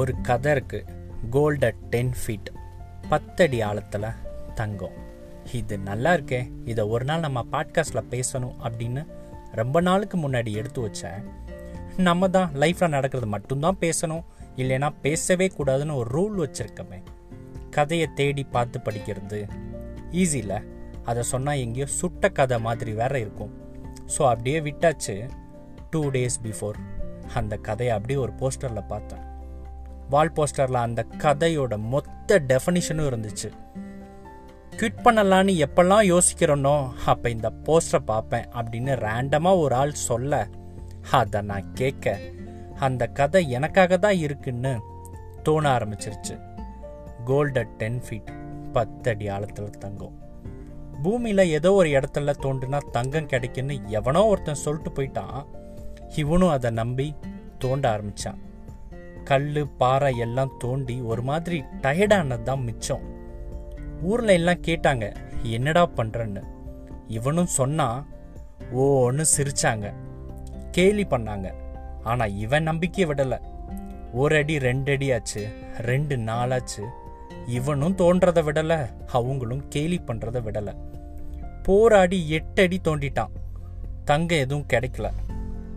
ஒரு கதை இருக்குது கோல்டு அட் டென் ஃபீட் பத்தடி ஆழத்தில் தங்கம். இது நல்லா இருக்கே. இதை ஒரு நாள் நம்ம பாட்காஸ்ட்டில் பேசணும் அப்படின்னு ரொம்ப நாளுக்கு முன்னாடி எடுத்து வச்சேன். நம்ம தான் லைஃப்பில் நடக்கிறது மட்டும்தான் பேசணும். இல்லைன்னா பேசவே கூடாதுன்னு ஒரு ரூல் வச்சுருக்கோமே. கதையை தேடி பார்த்து படிக்கிறது ஈஸியில் அதை சொன்னால் எங்கேயோ சுட்ட கதை மாதிரி வேற இருக்கும். ஸோ அப்படியே விட்டாச்சு டூ டேஸ் பிஃபோர் அந்த கதையை அப்படியே ஒரு போஸ்டரில் பார்த்தேன். வால் போஸ்டரில் அந்த கதையோட மொத்த டெஃபனிஷனும் இருந்துச்சு. குவிட் பண்ணலான்னு எப்பெல்லாம் யோசிக்கிறனோ அப்போ இந்த போஸ்டரை பார்ப்பேன் அப்படின்னு ரேண்டமாக ஒரு ஆள் சொல்ல அதை நான் கேட்க அந்த கதை எனக்காக தான் இருக்குன்னு தோண ஆரம்பிச்சிருச்சு. கோல்டு டென் ஃபீட் பத்தடி ஆழத்தில் தங்கம். பூமியில் ஏதோ ஒரு இடத்துல தோண்டுனா தங்கம் கிடைக்குன்னு எவனோ ஒருத்தன் சொல்லிட்டு போயிட்டான். இவனும் அதை நம்பி தோண்ட ஆரம்பித்தான் கல் பாறை எல்லாம் தோண்டி ஒரு மாதிரி டயர்டானது தான் மிச்சம். ஊரில் எல்லாம் கேட்டாங்க என்னடா பண்ணுறன்னு இவனும் சொன்னா ஓன்னு சிரிச்சாங்க. கேலி பண்ணாங்க. ஆனால் இவன் நம்பிக்கையை விடலை. ஒரு அடி ரெண்டு அடி ஆச்சு. ரெண்டு நாளாச்சு. இவனும் தோன்றதை விடலை. அவங்களும் கேலி பண்ணுறதை விடலை. போராடி எட்டு அடி தோண்டிட்டான். தங்கம் எதுவும் கிடைக்கல.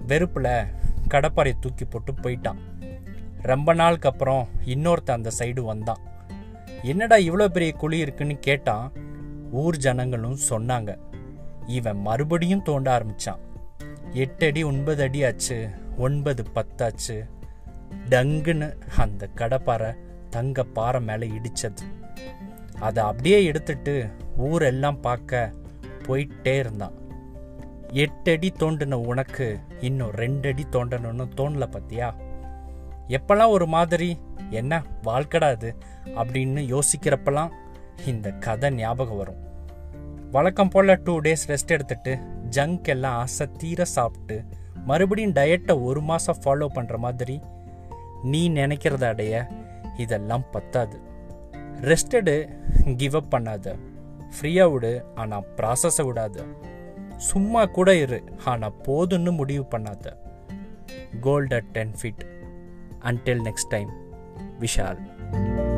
வெறுப்பில் கடப்பாறை தூக்கி போட்டு போயிட்டான். ரொம்ப நாளுக்கு அப்புறம் இன்னொருத்தன் அந்த சைடு வந்தான். என்னடா இவ்வளோ பெரிய குழி இருக்குன்னு கேட்டான். ஊர் ஜனங்களும் சொன்னாங்க. இவன் மறுபடியும் தோண்ட ஆரம்பித்தான் எட்டு அடி ஒன்பது அடி ஆச்சு ஒன்பது பத்தாச்சு. டங்குன்னு அந்த கடப்பாறை தங்க பாறை மேலே இடித்தது அதை அப்படியே எடுத்துட்டு ஊரெல்லாம் பார்க்க போயிட்டே இருந்தான். எட்டு அடி தோண்டின உனக்கு இன்னும் ரெண்டு அடி தோண்டணும்னு தோணலை பத்தியா? எப்பெல்லாம் ஒரு மாதிரி என்ன வாழ்க்கடா அது அப்படின்னு யோசிக்கிறப்பெல்லாம் இந்த கதை ஞாபகம் வரும். வழக்கம் போல் டூ டேஸ் ரெஸ்ட் எடுத்துட்டு ஜங்க் எல்லாம் ஆசை தீர சாப்பிட்டு மறுபடியும் டயட்டை ஒரு மாதம் ஃபாலோ பண்ணுற மாதிரி நீ நினைக்கிறத அடைய இதெல்லாம் பத்தாது. ரெஸ்டடு கிவ் அப் பண்ணாத. ஃப்ரீயாக விடு ஆனால் ப்ராசஸை விடாத. சும்மா கூட இரு ஆனால் போதுன்னு முடிவு பண்ணாத. Gold at ten feet Until next time, Vishal.